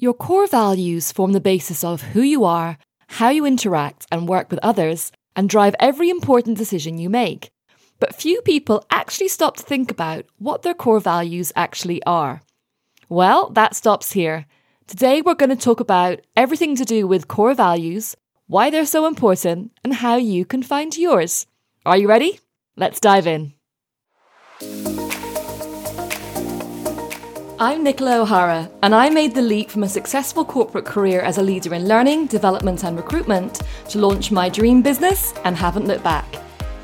Your core values form the basis of who you are, how you interact and work with others, and drive every important decision you make. But few people actually stop to think about what their core values actually are. Well, that stops here. Today we're going to talk about everything to do with core values, why they're so important, and how you can find yours. Are you ready? Let's dive in. I'm Nicola O'Hara, and I made the leap from a successful corporate career as a leader in learning, development, and recruitment to launch my dream business and haven't looked back.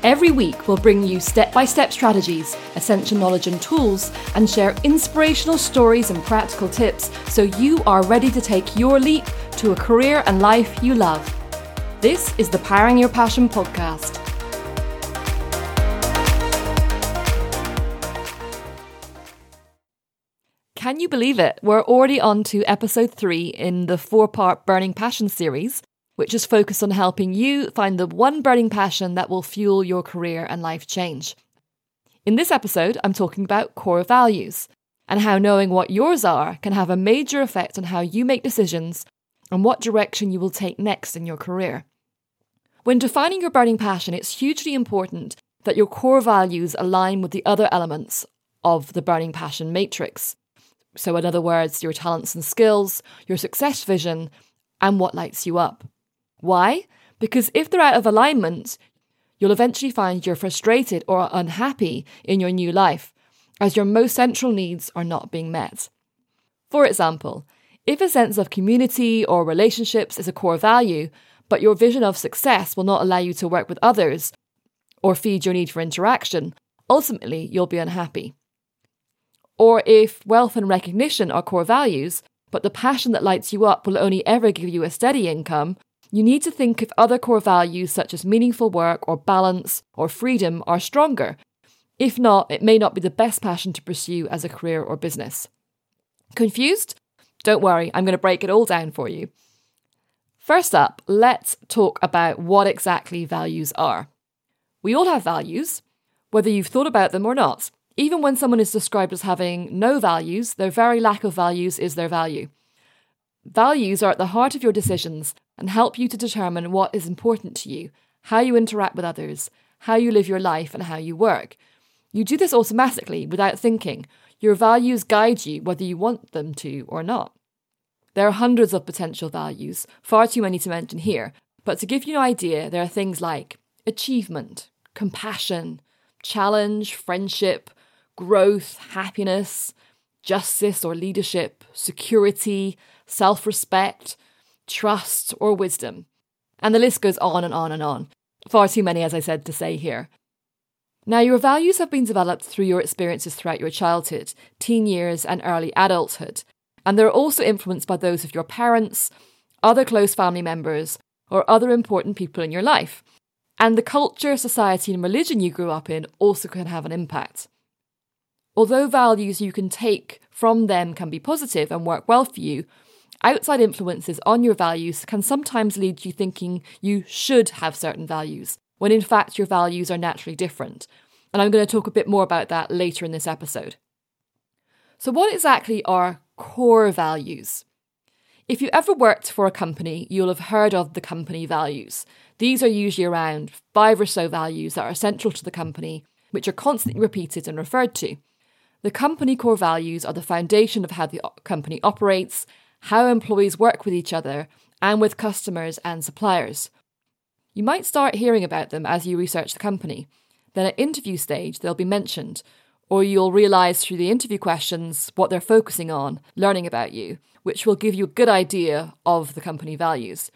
Every week, we'll bring you step by step strategies, essential knowledge and tools, and share inspirational stories and practical tips so you are ready to take your leap to a career and life you love. This is the Powering Your Passion podcast. Can you believe it? We're already on to episode three in the four part Burning Passion series, which is focused on helping you find the one burning passion that will fuel your career and life change. In this episode, I'm talking about core values and how knowing what yours are can have a major effect on how you make decisions and what direction you will take next in your career. When defining your burning passion, it's hugely important that your core values align with the other elements of the burning passion matrix. So, in other words, your talents and skills, your success vision, and what lights you up. Why? Because if they're out of alignment, you'll eventually find you're frustrated or unhappy in your new life, as your most central needs are not being met. For example, if a sense of community or relationships is a core value, but your vision of success will not allow you to work with others or feed your need for interaction, ultimately you'll be unhappy. Or if wealth and recognition are core values, but the passion that lights you up will only ever give you a steady income, you need to think if other core values such as meaningful work or balance or freedom are stronger. If not, it may not be the best passion to pursue as a career or business. Confused? Don't worry, I'm going to break it all down for you. First up, let's talk about what exactly values are. We all have values, whether you've thought about them or not. Even when someone is described as having no values, their very lack of values is their value. Values are at the heart of your decisions and help you to determine what is important to you, how you interact with others, how you live your life, and how you work. You do this automatically without thinking. Your values guide you whether you want them to or not. There are hundreds of potential values, far too many to mention here, but to give you an idea, there are things like achievement, compassion, challenge, friendship, growth, happiness, justice or leadership, security, self respect, trust, or wisdom. And the list goes on and on and on. Far too many, as I said, to say here. Now, your values have been developed through your experiences throughout your childhood, teen years, and early adulthood. And they're also influenced by those of your parents, other close family members, or other important people in your life. And the culture, society, and religion you grew up in also can have an impact. Although values you can take from them can be positive and work well for you, outside influences on your values can sometimes lead you thinking you should have certain values, when in fact your values are naturally different. And I'm going to talk a bit more about that later in this episode. So, what exactly are core values? If you ever worked for a company, you'll have heard of the company values. These are usually around five or so values that are central to the company, which are constantly repeated and referred to. The company core values are the foundation of how the company operates, how employees work with each other, and with customers and suppliers. You might start hearing about them as you research the company. Then at interview stage, they'll be mentioned, or you'll realise through the interview questions what they're focusing on, learning about you, which will give you a good idea of the company values.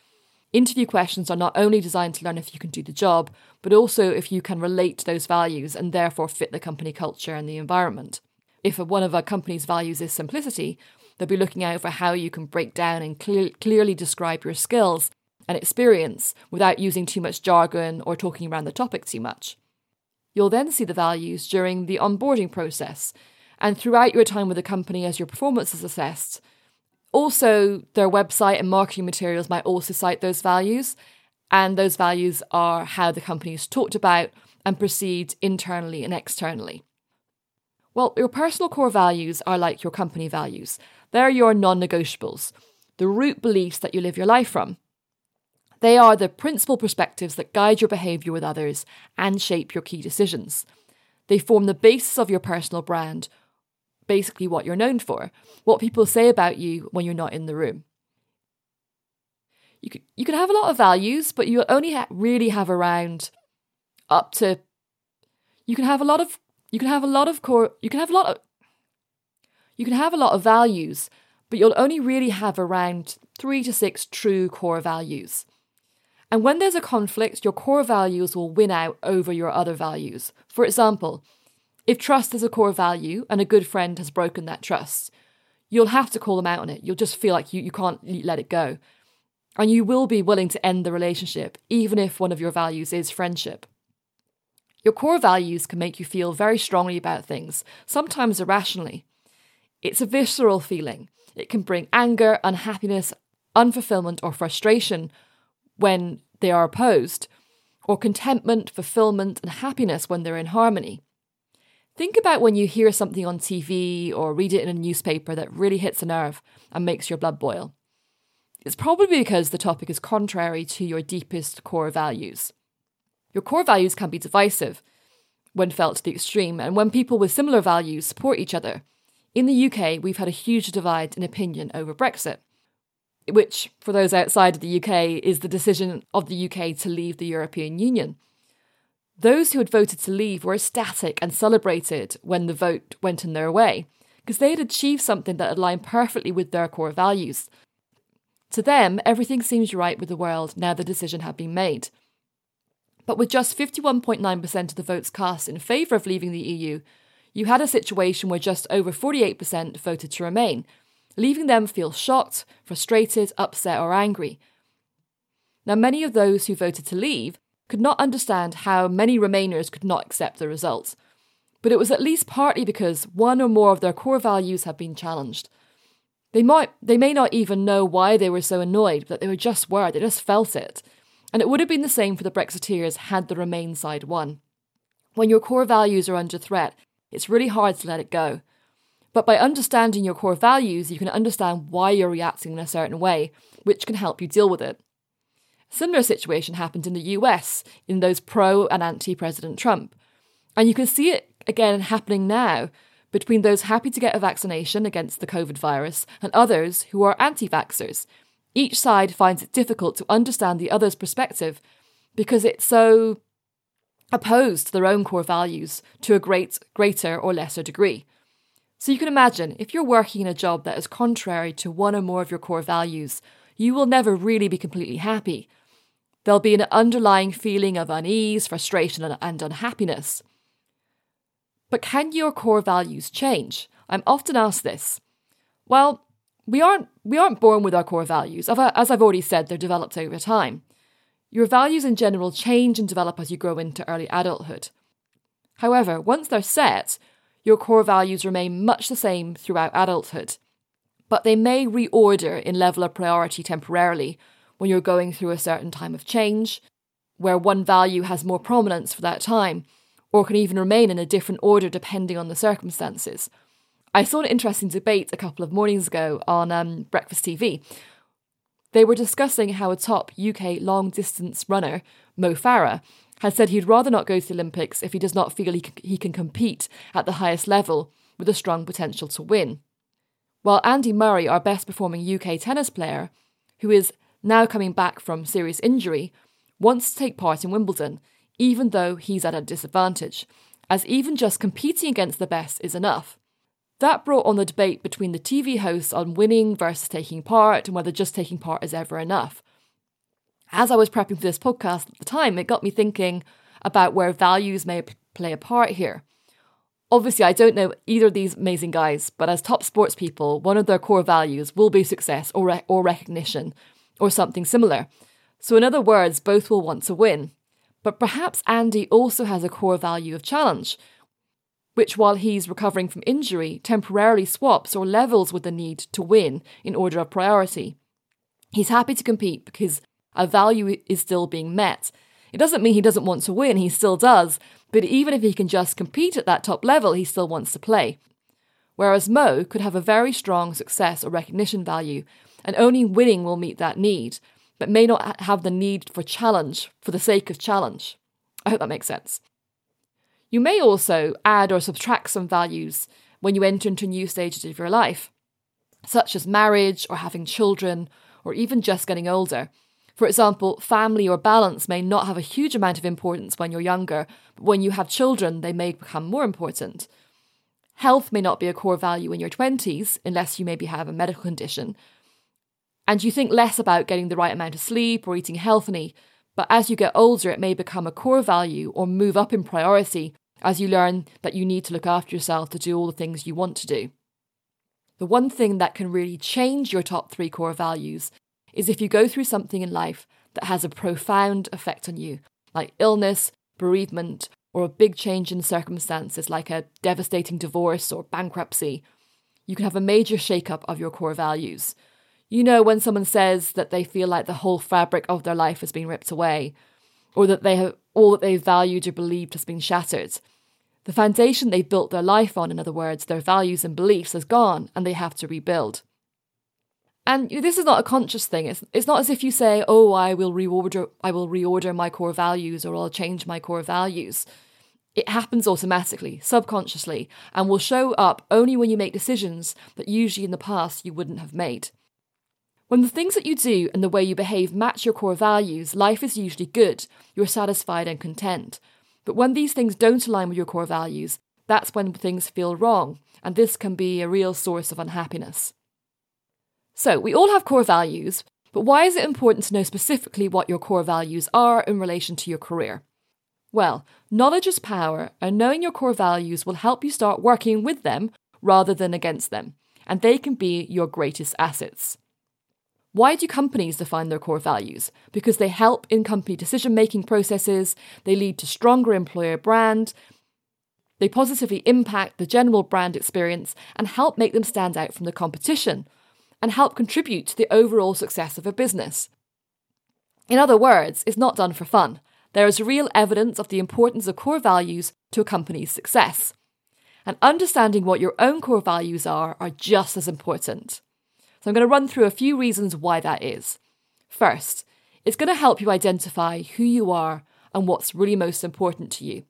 Interview questions are not only designed to learn if you can do the job, but also if you can relate to those values and therefore fit the company culture and the environment if one of our company's values is simplicity, they'll be looking out for how you can break down and clear, clearly describe your skills and experience without using too much jargon or talking around the topic too much. You'll then see the values during the onboarding process and throughout your time with the company as your performance is assessed. Also, their website and marketing materials might also cite those values, and those values are how the company is talked about and perceived internally and externally. Well, your personal core values are like your company values. They're your non negotiables. the root beliefs that you live your life from. They are the principal perspectives that guide your behaviour with others and shape your key decisions. They form the basis of your personal brand, basically what you're known for, what people say about you when you're not in the room. You can, you can have a lot of values, but you only ha- really have around up to. You can have a lot of. You can have a lot of core. You can have a lot of. You can have a lot of values, but you'll only really have around three to six true core values. And when there's a conflict, your core values will win out over your other values. For example, if trust is a core value and a good friend has broken that trust, you'll have to call them out on it. You'll just feel like you, you can't let it go. And you will be willing to end the relationship, even if one of your values is friendship. Your core values can make you feel very strongly about things, sometimes irrationally. It's a visceral feeling. It can bring anger, unhappiness, unfulfillment, or frustration when they are opposed, or contentment, fulfillment, and happiness when they're in harmony. Think about when you hear something on TV or read it in a newspaper that really hits a nerve and makes your blood boil. It's probably because the topic is contrary to your deepest core values. Your core values can be divisive when felt to the extreme, and when people with similar values support each other. In the UK, we've had a huge divide in opinion over Brexit which, for those outside of the UK, is the decision of the UK to leave the European Union. Those who had voted to leave were ecstatic and celebrated when the vote went in their way, because they had achieved something that aligned perfectly with their core values. To them, everything seems right with the world now the decision had been made. But with just 51.9% of the votes cast in favour of leaving the EU, you had a situation where just over 48% voted to remain, leaving them feel shocked, frustrated, upset, or angry. Now, many of those who voted to leave could not understand how many Remainers could not accept the results, but it was at least partly because one or more of their core values had been challenged. They might they may not even know why they were so annoyed, but they were just were, they just felt it. And it would have been the same for the Brexiteers had the Remain side won. When your core values are under threat, it's really hard to let it go. But by understanding your core values, you can understand why you're reacting in a certain way, which can help you deal with it. A similar situation happened in the US in those pro and anti President Trump. And you can see it again happening now between those happy to get a vaccination against the COVID virus and others who are anti vaxxers. Each side finds it difficult to understand the other's perspective because it's so opposed to their own core values to a great, greater or lesser degree. So you can imagine if you're working in a job that is contrary to one or more of your core values, you will never really be completely happy. There'll be an underlying feeling of unease, frustration, and unhappiness. But can your core values change? I'm often asked this. Well, we aren't we aren't born with our core values. As I've already said, they're developed over time. Your values in general change and develop as you grow into early adulthood. However, once they're set, your core values remain much the same throughout adulthood, but they may reorder in level of priority temporarily when you're going through a certain time of change, where one value has more prominence for that time, or can even remain in a different order depending on the circumstances. I saw an interesting debate a couple of mornings ago on um, Breakfast TV. They were discussing how a top UK long distance runner, Mo Farah, has said he'd rather not go to the Olympics if he does not feel he can, he can compete at the highest level with a strong potential to win. While Andy Murray, our best performing UK tennis player, who is now coming back from serious injury, wants to take part in Wimbledon, even though he's at a disadvantage, as even just competing against the best is enough. That brought on the debate between the TV hosts on winning versus taking part and whether just taking part is ever enough as I was prepping for this podcast at the time, it got me thinking about where values may play a part here. Obviously, I don't know either of these amazing guys, but as top sports people, one of their core values will be success or, re- or recognition or something similar. So, in other words, both will want to win. But perhaps Andy also has a core value of challenge, which, while he's recovering from injury, temporarily swaps or levels with the need to win in order of priority. He's happy to compete because a value is still being met. It doesn't mean he doesn't want to win, he still does, but even if he can just compete at that top level, he still wants to play. whereas Mo could have a very strong success or recognition value, and only winning will meet that need, but may not have the need for challenge for the sake of challenge. I hope that makes sense. You may also add or subtract some values when you enter into new stages of your life, such as marriage or having children, or even just getting older. For example, family or balance may not have a huge amount of importance when you're younger, but when you have children, they may become more important. Health may not be a core value in your 20s, unless you maybe have a medical condition. And you think less about getting the right amount of sleep or eating healthily, but as you get older, it may become a core value or move up in priority as you learn that you need to look after yourself to do all the things you want to do. The one thing that can really change your top three core values is if you go through something in life that has a profound effect on you, like illness, bereavement, or a big change in circumstances like a devastating divorce or bankruptcy, you can have a major shake-up of your core values. You know, when someone says that they feel like the whole fabric of their life has been ripped away, or that they have all that they valued or believed has been shattered. The foundation they built their life on, in other words, their values and beliefs, has gone, and they have to rebuild. And this is not a conscious thing. It's, it's not as if you say, "Oh, I will reorder, I will reorder my core values, or I'll change my core values." It happens automatically, subconsciously, and will show up only when you make decisions that usually in the past you wouldn't have made. When the things that you do and the way you behave match your core values, life is usually good, you're satisfied and content. But when these things don't align with your core values, that's when things feel wrong, and this can be a real source of unhappiness. So, we all have core values, but why is it important to know specifically what your core values are in relation to your career? Well, knowledge is power, and knowing your core values will help you start working with them rather than against them, and they can be your greatest assets. Why do companies define their core values? Because they help in company decision making processes, they lead to stronger employer brand, they positively impact the general brand experience and help make them stand out from the competition, and help contribute to the overall success of a business. In other words, it's not done for fun. There is real evidence of the importance of core values to a company's success. And understanding what your own core values are are just as important. So I'm going to run through a few reasons why that is. First, it's going to help you identify who you are and what's really most important to you.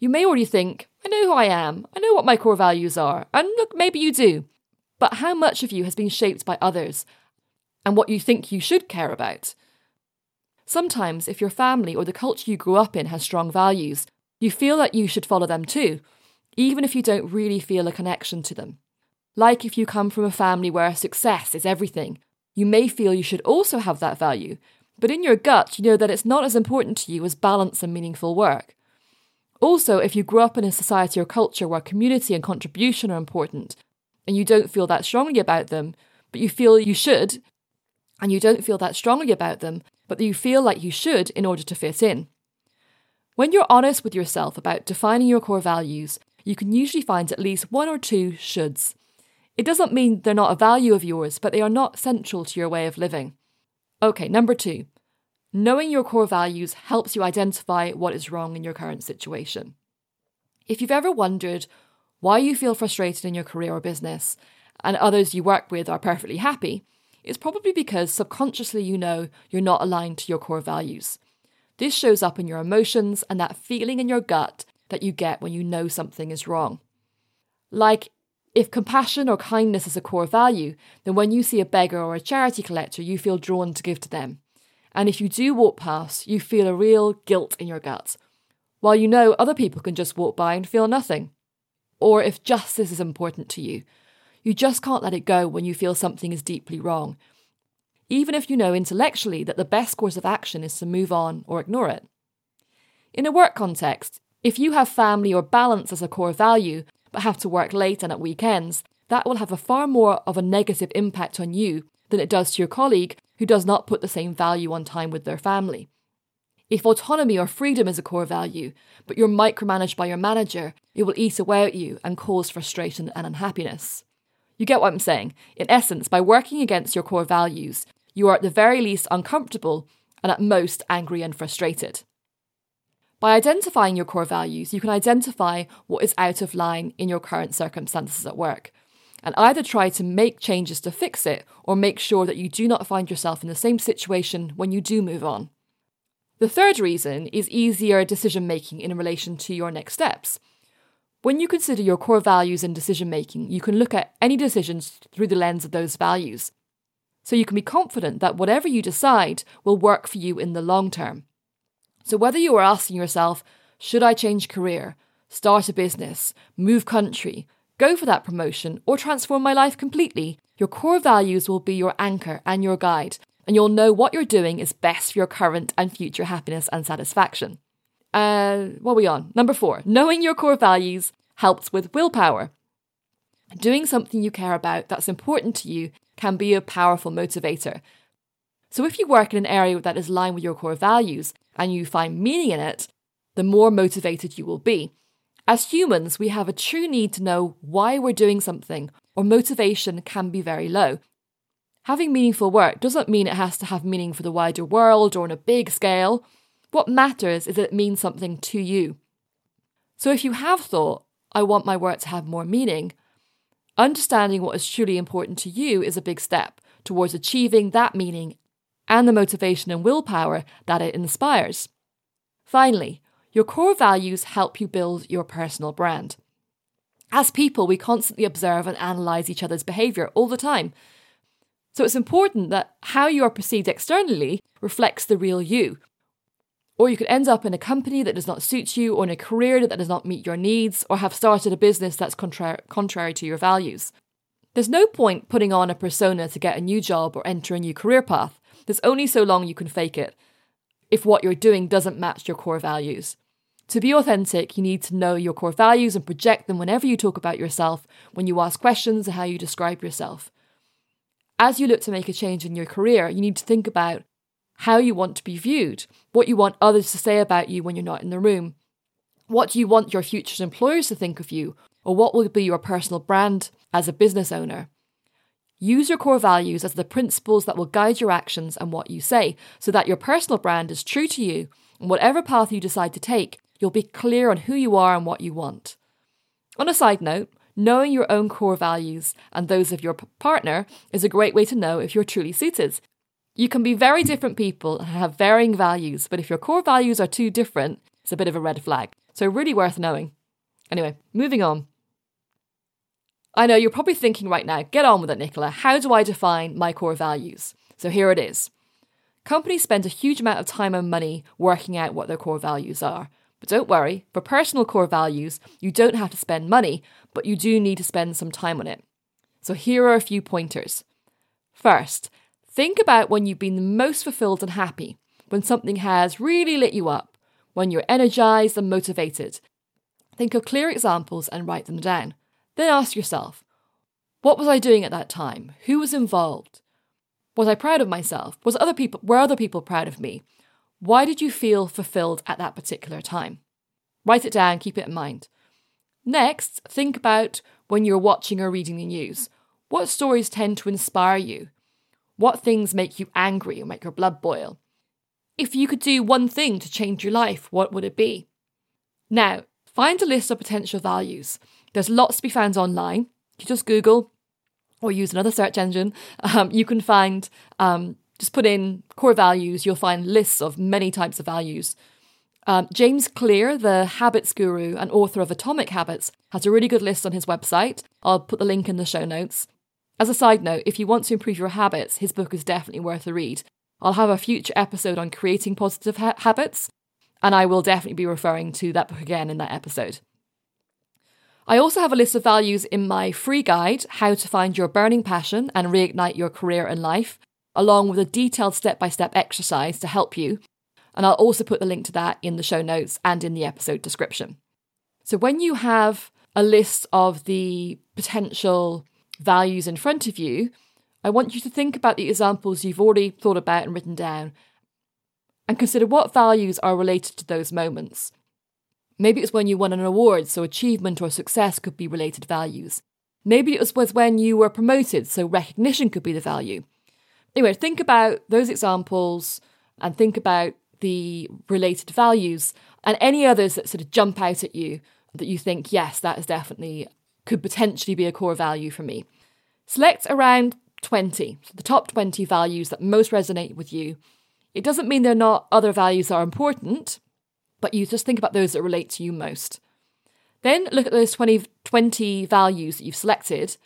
You may already think, I know who I am, I know what my core values are, and look, maybe you do. But how much of you has been shaped by others and what you think you should care about? Sometimes, if your family or the culture you grew up in has strong values, you feel that you should follow them too, even if you don't really feel a connection to them. Like if you come from a family where success is everything, you may feel you should also have that value, but in your gut, you know that it's not as important to you as balance and meaningful work. Also, if you grew up in a society or culture where community and contribution are important, and you don't feel that strongly about them, but you feel you should, and you don't feel that strongly about them, but you feel like you should in order to fit in. When you're honest with yourself about defining your core values, you can usually find at least one or two shoulds. It doesn't mean they're not a value of yours, but they are not central to your way of living. Okay, number two. Knowing your core values helps you identify what is wrong in your current situation. If you've ever wondered why you feel frustrated in your career or business, and others you work with are perfectly happy, it's probably because subconsciously you know you're not aligned to your core values. This shows up in your emotions and that feeling in your gut that you get when you know something is wrong. Like if compassion or kindness is a core value, then when you see a beggar or a charity collector, you feel drawn to give to them. And if you do walk past, you feel a real guilt in your gut, while you know other people can just walk by and feel nothing. Or if justice is important to you, you just can't let it go when you feel something is deeply wrong, even if you know intellectually that the best course of action is to move on or ignore it. In a work context, if you have family or balance as a core value, have to work late and at weekends, that will have a far more of a negative impact on you than it does to your colleague who does not put the same value on time with their family. If autonomy or freedom is a core value, but you're micromanaged by your manager, it will eat away at you and cause frustration and unhappiness. You get what I'm saying? In essence, by working against your core values, you are at the very least uncomfortable and at most angry and frustrated. By identifying your core values, you can identify what is out of line in your current circumstances at work and either try to make changes to fix it or make sure that you do not find yourself in the same situation when you do move on. The third reason is easier decision making in relation to your next steps. When you consider your core values in decision making, you can look at any decisions through the lens of those values. So you can be confident that whatever you decide will work for you in the long term. So whether you are asking yourself, should I change career, start a business, move country, go for that promotion, or transform my life completely, your core values will be your anchor and your guide, and you'll know what you're doing is best for your current and future happiness and satisfaction. Uh, what are we on? Number four, knowing your core values helps with willpower. Doing something you care about that's important to you can be a powerful motivator. So, if you work in an area that is aligned with your core values and you find meaning in it, the more motivated you will be. As humans, we have a true need to know why we're doing something, or motivation can be very low. Having meaningful work doesn't mean it has to have meaning for the wider world or on a big scale. What matters is that it means something to you. So if you have thought, I want my work to have more meaning, understanding what is truly important to you is a big step towards achieving that meaning and the motivation and willpower that it inspires. Finally, your core values help you build your personal brand. As people, we constantly observe and analyze each other's behavior all the time. So it's important that how you are perceived externally reflects the real you, or you could end up in a company that does not suit you, or in a career that does not meet your needs, or have started a business that's contra- contrary to your values. There's no point putting on a persona to get a new job or enter a new career path. There's only so long you can fake it if what you're doing doesn't match your core values. To be authentic, you need to know your core values and project them whenever you talk about yourself, when you ask questions, and how you describe yourself. As you look to make a change in your career, you need to think about how you want to be viewed, what you want others to say about you when you're not in the room. What do you want your future employers to think of you, or what will be your personal brand as a business owner? Use your core values as the principles that will guide your actions and what you say, so that your personal brand is true to you, and whatever path you decide to take, you'll be clear on who you are and what you want. On a side note, knowing your own core values and those of your partner is a great way to know if you're truly suited. You can be very different people and have varying values, but if your core values are too different, it's a bit of a red flag. So, really worth knowing. Anyway, moving on. I know you're probably thinking right now, get on with it, Nicola. How do I define my core values? So, here it is. Companies spend a huge amount of time and money working out what their core values are. But don't worry, for personal core values, you don't have to spend money, but you do need to spend some time on it. So here are a few pointers. First, Think about when you've been the most fulfilled and happy, when something has really lit you up, when you're energized and motivated. Think of clear examples and write them down. Then ask yourself, what was I doing at that time? Who was involved? Was I proud of myself? Was other people were other people proud of me? Why did you feel fulfilled at that particular time? Write it down, keep it in mind. Next, think about when you're watching or reading the news. What stories tend to inspire you? What things make you angry or make your blood boil? If you could do one thing to change your life, what would it be? Now, find a list of potential values. There's lots to be found online. You just Google or use another search engine. Um, you can find, um, just put in core values, you'll find lists of many types of values. Um, James Clear, the habits guru and author of Atomic Habits, has a really good list on his website. I'll put the link in the show notes. As a side note, if you want to improve your habits, his book is definitely worth a read. I'll have a future episode on creating positive ha- habits, and I will definitely be referring to that book again in that episode. I also have a list of values in my free guide, How to Find Your Burning Passion and Reignite Your Career and Life, along with a detailed step by step exercise to help you. And I'll also put the link to that in the show notes and in the episode description. So when you have a list of the potential values in front of you, I want you to think about the examples you've already thought about and written down and consider what values are related to those moments. Maybe it was when you won an award, so achievement or success could be related values. Maybe it was when you were promoted, so recognition could be the value. Anyway, think about those examples and think about the related values, and any others that sort of jump out at you that you think, yes, that is definitely could potentially be a core value for me. Select around 20, so the top 20 values that most resonate with you. It doesn't mean there are not other values that are important, but you just think about those that relate to you most. Then look at those 20, 20 values that you've selected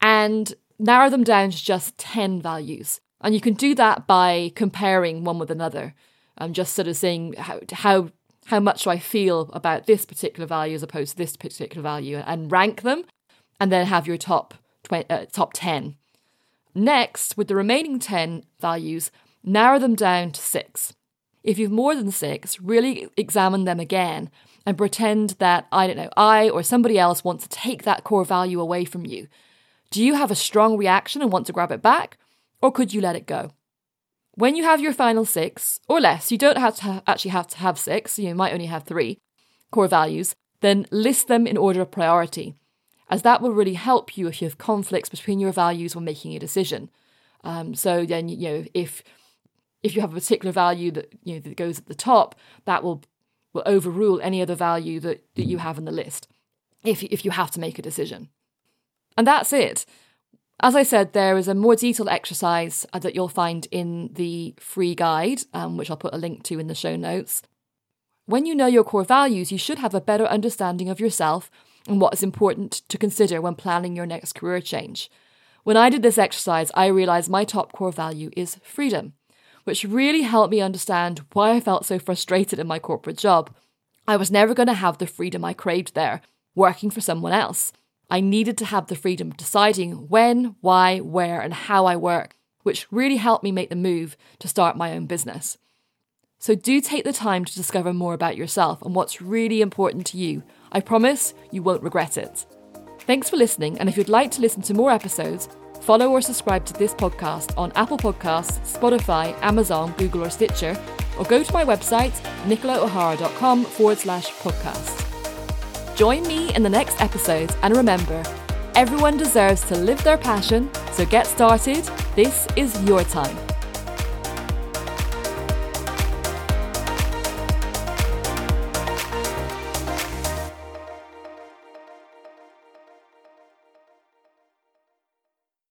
and narrow them down to just 10 values. And you can do that by comparing one with another. I'm just sort of saying how, how how much do I feel about this particular value as opposed to this particular value and rank them and then have your top 20, uh, top 10. Next, with the remaining 10 values, narrow them down to 6. If you've more than 6, really examine them again and pretend that I don't know, I or somebody else wants to take that core value away from you. Do you have a strong reaction and want to grab it back or could you let it go? When you have your final six or less, you don't have to ha- actually have to have six, you might only have three core values, then list them in order of priority, as that will really help you if you have conflicts between your values when making a decision. Um, so then, you know, if if you have a particular value that you know that goes at the top, that will will overrule any other value that, that you have in the list. If if you have to make a decision, and that's it. As I said, there is a more detailed exercise uh, that you'll find in the free guide, um, which I'll put a link to in the show notes. When you know your core values, you should have a better understanding of yourself and what is important to consider when planning your next career change. When I did this exercise, I realized my top core value is freedom, which really helped me understand why I felt so frustrated in my corporate job. I was never going to have the freedom I craved there, working for someone else. I needed to have the freedom of deciding when, why, where, and how I work, which really helped me make the move to start my own business. So do take the time to discover more about yourself and what's really important to you. I promise you won't regret it. Thanks for listening, and if you'd like to listen to more episodes, follow or subscribe to this podcast on Apple Podcasts, Spotify, Amazon, Google, or Stitcher, or go to my website, nicolaohara.com forward slash podcast. Join me in the next episode, and remember, everyone deserves to live their passion, so get started. This is your time.